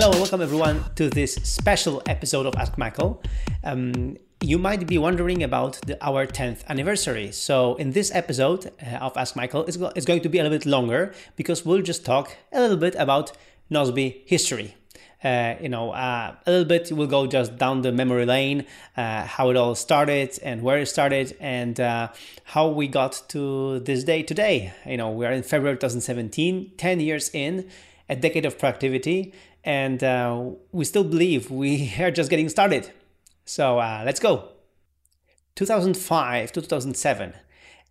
Hello, and welcome everyone to this special episode of Ask Michael. Um, you might be wondering about the, our 10th anniversary. So, in this episode uh, of Ask Michael, it's, go- it's going to be a little bit longer because we'll just talk a little bit about Nozbe history. Uh, you know, uh, a little bit we'll go just down the memory lane, uh, how it all started and where it started and uh, how we got to this day today. You know, we are in February 2017, 10 years in, a decade of productivity, and uh, we still believe we are just getting started. So uh, let's go. 2005 to 2007.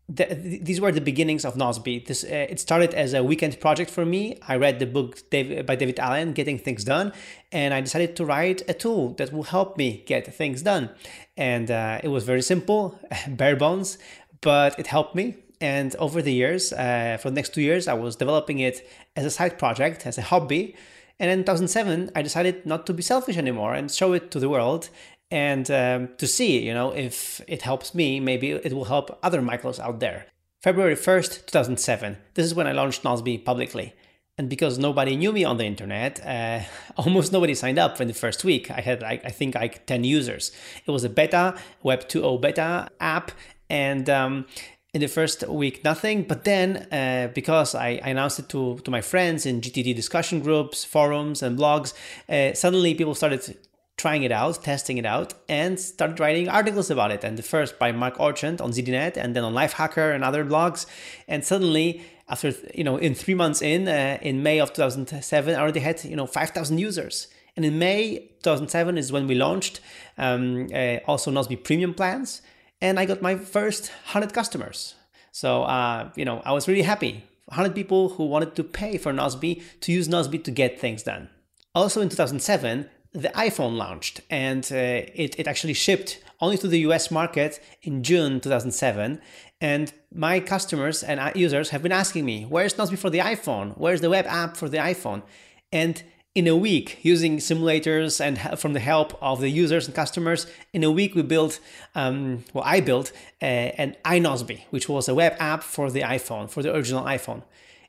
The, these were the beginnings of Nozbe. This uh, it started as a weekend project for me. I read the book by David Allen, Getting Things Done, and I decided to write a tool that will help me get things done. And uh, it was very simple, bare bones, but it helped me. And over the years, uh, for the next two years, I was developing it as a side project, as a hobby. And in 2007, I decided not to be selfish anymore and show it to the world and um, to see, you know, if it helps me, maybe it will help other Michaels out there. February 1st, 2007. This is when I launched Nozbe publicly. And because nobody knew me on the internet, uh, almost nobody signed up in the first week. I had, like, I think, like 10 users. It was a beta, Web 2.0 beta app, and um, in the first week nothing. But then uh, because I, I, announced it to, to my friends in gtd discussion groups forums and blogs uh, suddenly people started trying it out testing it out and started writing articles about it. And the first by Marc Orchant on zdnet and then on lifehacker and other blogs. And suddenly after you know in three months in uh, in may of 2007 i already had you know 5000 users. And in may 2007 is when we launched um, uh, also Nozbe premium plans and I got my first 100 customers. So, uh, you know, I was really happy. 100 people who wanted to pay for Nozbe to use Nozbe to get things done. Also in 2007, the iPhone launched and uh, it, it actually shipped only to the US market in June 2007. And my customers and uh, users have been asking me, where's Nozbe for the iPhone? Where's the web app for the iPhone? And in a week using simulators and from the help of the users and customers in a week we built um, well i built uh, an iNozbe which was a web app for the iphone for the original iphone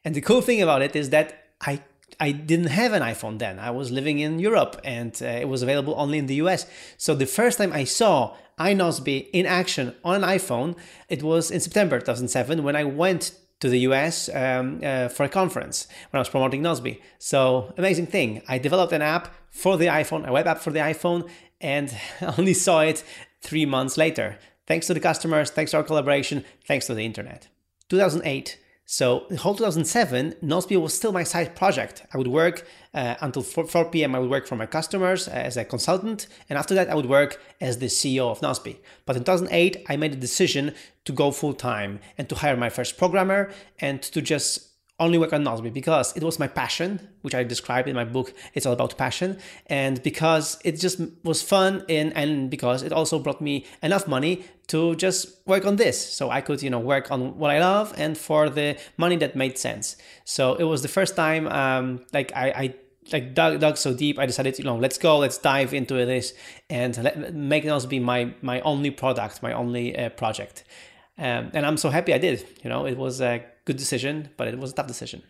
and the cool thing about it is that i I didn't have an iPhone then. I was living in Europe and uh, it was available only in the US. So the first time I saw iNozbe in action on an iPhone, it was in September 2007 when I went to the US um, uh, for a conference when I was promoting Nozbe. So amazing thing. I developed an app for the iPhone, a web app for the iPhone, and only saw it three months later. Thanks to the customers, thanks to our collaboration, thanks to the internet. 2008, so the whole 2007, Nozbe was still my side project. I would work uh, until 4, 4, p.m. I would work for my customers uh, as a consultant, and after that I would work as the CEO of Nozbe. But in 2008, I made a decision to go full time and to hire my first programmer and to just only work on Nozbe because it was my passion, which I described in my book. It's all about passion, and because it just was fun, and and because it also brought me enough money to just work on this, so I could you know work on what I love and for the money that made sense. So it was the first time, um, like I, I like dug, dug so deep i decided you know let's go let's dive into this and let, make Nozbe my my only product my only uh, project um, and i'm so happy i did you know it was a good decision, but it was a tough decision.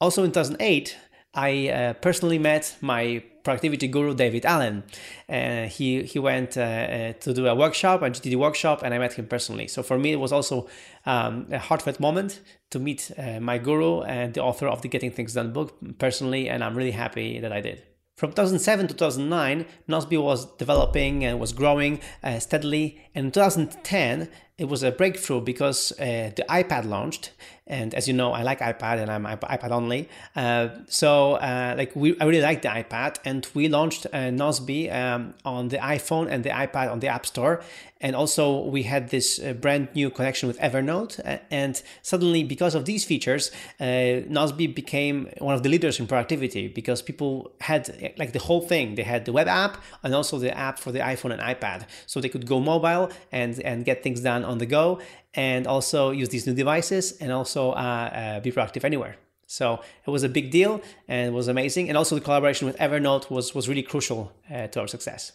Also in 2008, I uh, personally met my productivity guru David Allen. Uh, he he went uh, uh to do a workshop, a GTD workshop, and I met him personally. So for me, it was also um, a heartfelt moment to meet uh, my guru and the author of the Getting Things Done book personally, and I'm really happy that I did. From 2007 to 2009, Nozbe was developing and was growing uh, steadily. And in 2010, it was a breakthrough because uh, the iPad launched, and as you know, I like iPad and I'm iPad only. Uh, so uh, like we, I really like the iPad, and we launched uh, Nozbe um, on the iPhone and the iPad on the App Store, and also we had this uh, brand new connection with Evernote, and suddenly because of these features, uh, Nozbe became one of the leaders in productivity because people had like the whole thing. They had the web app and also the app for the iPhone and iPad, so they could go mobile and and get things done on the go and also use these new devices and also uh, uh, be productive anywhere. So it was a big deal and it was amazing. And also the collaboration with Evernote was, was really crucial uh, to our success.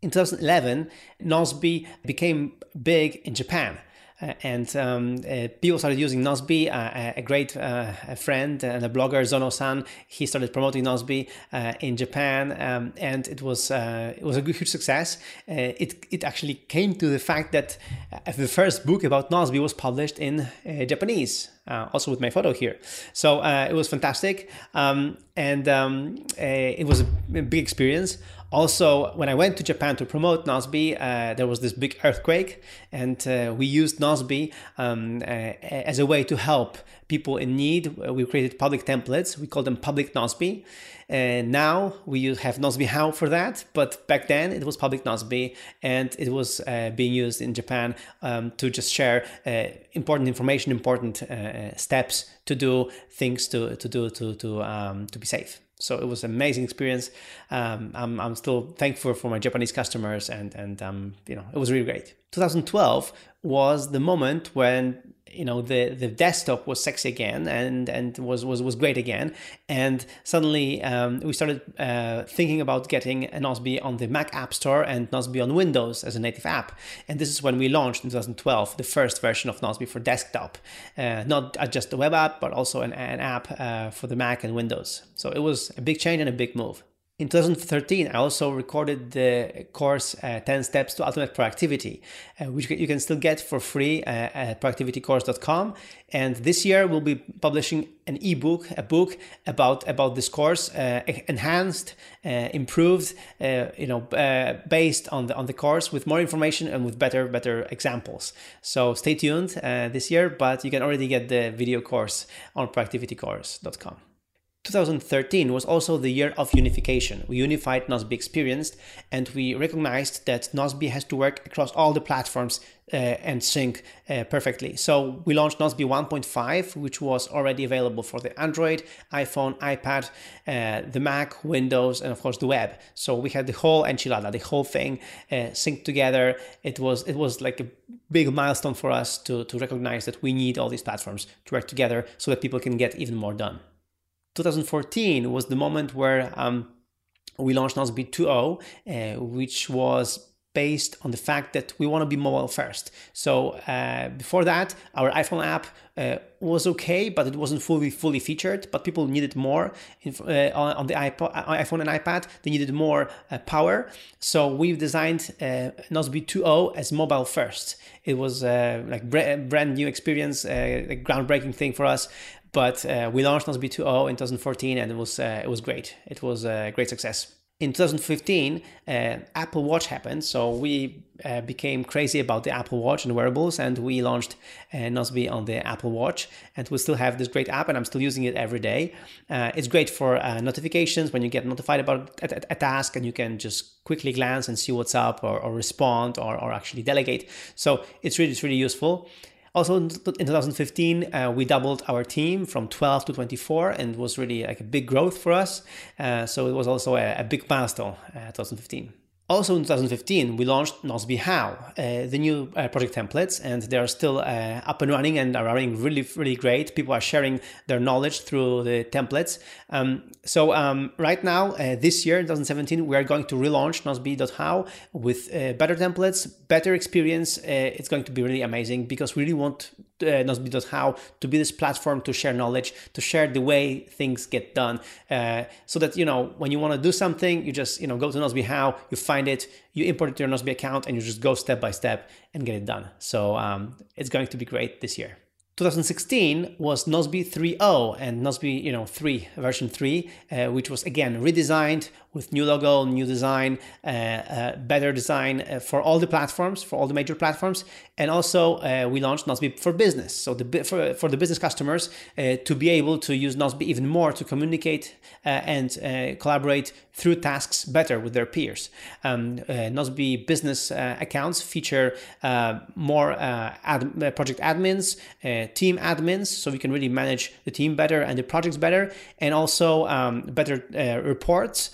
In 2011, Nozbe became big in Japan. Uh, and um, uh, people started using Nozbe. Uh, a great a friend and a blogger, Zono-san, he started promoting uh, in Japan, um, and it was it was a huge success. it it actually came to the fact that the first book about Nozbe was published in Japanese uh, also with my photo here. So uh, it was fantastic, um, and um, uh, it was a big experience. Also, when I went to Japan to promote Nozbe, uh, there was this big earthquake, and uh, we used Nozbe um, uh, as a way to help people in need. We created public templates. We call them public Nozbe. And now we have Nozbe How for that, but back then it was public Nozbe, and it was uh, being used in Japan um, to just share uh, important information, important uh, steps to do, things to, to do to to um, to be safe. So it was an amazing experience. Um, I'm, I'm still thankful for my Japanese customers, and and um, you know it was really great. 2012 was the moment when you know the the desktop was sexy again and and was was was great again. And suddenly um, we started uh, thinking about getting Nozbe on the Mac App Store and Nozbe on Windows as a native app. And this is when we launched in 2012 the first version of Nozbe for desktop. Uh, not just a web app but also an, an app uh, for the Mac and Windows. So it was a big change and a big move in 2013, I also recorded the course uh, 10 Steps to Ultimate Productivity, uh, which you can still get for free uh, at productivitycourse.com. And this year, we'll be publishing an ebook, a book about about this course, uh, enhanced, uh, improved, uh, you know, based on the on the course with more information and with better better examples. So stay tuned this year, but you can already get the video course on productivitycourse.com. 2013 was also the year of unification. We unified Nozbe Experienced and we recognized that Nozbe has to work across all the platforms uh, and sync uh, perfectly. So we launched Nozbe 1.5, which was already available for the Android, iPhone, iPad, uh, the Mac, Windows, and of course the web. So we had the whole enchilada, the whole thing uh, synced together. It was it was like a big milestone for us to, to recognize that we need all these platforms to work together so that people can get even more done. 2014 was the moment where um, we launched Nozbe 2.0, uh, which was based on the fact that we want to be mobile first. So uh, before that, our iPhone app uh, was okay, but it wasn't fully fully featured. But people needed more uh, on, the iPod, uh, iPhone and iPad. They needed more uh, power. So we've designed uh, Nozbe 2.0 as mobile first. It was uh, like brand new experience, a groundbreaking thing for us. But we launched Nozbe 2.0 in 2014, and it was it was great. It was a great success. In 2015, uh, Apple Watch happened, so we uh, became crazy about the Apple Watch and wearables, and we launched uh, Nozbe on the Apple Watch, and we still have this great app, and I'm still using it every day. Uh, it's great for uh, notifications when you get notified about a, a, task, and you can just quickly glance and see what's up, or, or respond, or, or actually delegate. So it's really, it's really useful. Also in 2015, uh, we doubled our team from 12 to 24 and it was really like a big growth for us. Uh, so it was also a, a big milestone, uh, 2015. Also in 2015, we launched Nozbe How, uh, the new uh, project templates, and they are still uh, up and running and are running really, really great. People are sharing their knowledge through the templates. Um, so um, right now, uh, this year, 2017, we are going to relaunch Nozbe.how with uh, better templates, better experience. Uh, it's going to be really amazing because we really want uh, Nozbe.how to be this platform to share knowledge, to share the way things get done, uh, so that you know when you want to do something, you just you know go to Nozbe How, you find it, you import it to your Nozbe account, and you just go step by step and get it done. So um, it's going to be great this year. 2016 was Nozbe 3.0 and Nozbe, you know, 3 version 3, uh, which was again redesigned with new logo, new design, uh, uh, better design uh, for all the platforms, for all the major platforms, and also uh, we launched Nozbe for business. So the for, for the business customers uh, to be able to use Nozbe even more to communicate and collaborate through tasks better with their peers. Um, Nozbe business accounts feature more ad, project admins team admins, so we can really manage the team better and the projects better, and also um, better reports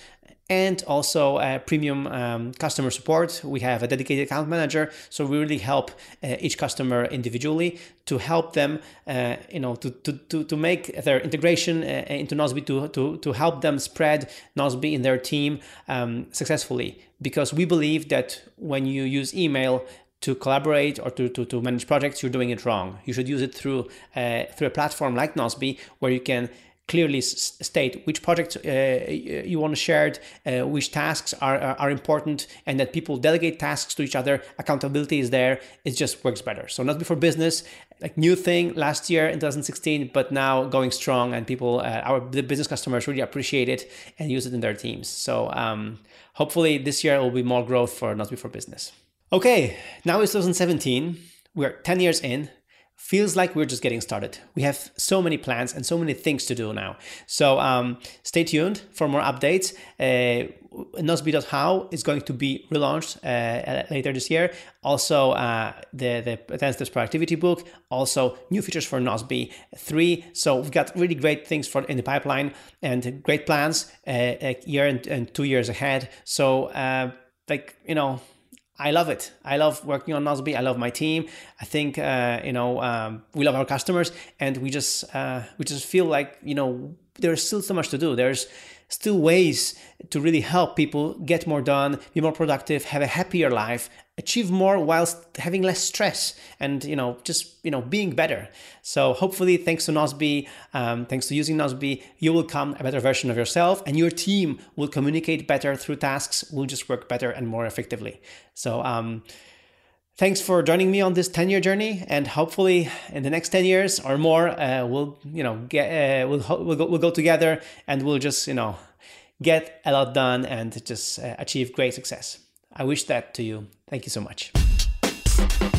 and also uh, premium um, customer support. We have a dedicated account manager, so we really help uh, each customer individually to help them, uh, you know, to, to, to, to make their integration uh, into Nozbe, to, to, to help them spread Nozbe in their team um, successfully. Because we believe that when you use email to collaborate or to, to, to manage projects, you're doing it wrong. You should use it through uh, through a platform like Nozbe where you can clearly state which projects uh, you want to share, uh, which tasks are, are, important, and that people delegate tasks to each other. Accountability is there. It just works better. So Nozbe for business, like new thing last year in 2016, but now going strong, and people, uh, our the business customers really appreciate it and use it in their teams. So um, hopefully this year will be more growth for Nozbe for business. Okay, now it's 2017. We're 10 years in feels like we're just getting started. We have so many plans and so many things to do now. So um, stay tuned for more updates. Uh, Nozbe.how is going to be relaunched uh, later this year. Also, uh, the the Advanced Productivity book. Also, new features for Nozbe three. So we've got really great things for in the pipeline and great plans uh, a year and, and, two years ahead. So, uh, like you know, I love it. I love working on Nozbe. I love my team. I think uh, you know um, we love our customers, and we just uh, we just feel like you know there's still so much to do. There's still ways to really help people get more done, be more productive, have a happier life, achieve more whilst having less stress and you know just you know being better. So hopefully thanks to Nozbe um, thanks to using Nozbe you will become a better version of yourself and your team will communicate better through tasks will just work better and more effectively. So um, thanks for joining me on this 10 year journey and hopefully in the next 10 years or more uh, we'll you know get uh, we'll, we'll, go, we'll go together and we'll just you know get a lot done and just uh, achieve great success. I wish that to you. Thank you so much.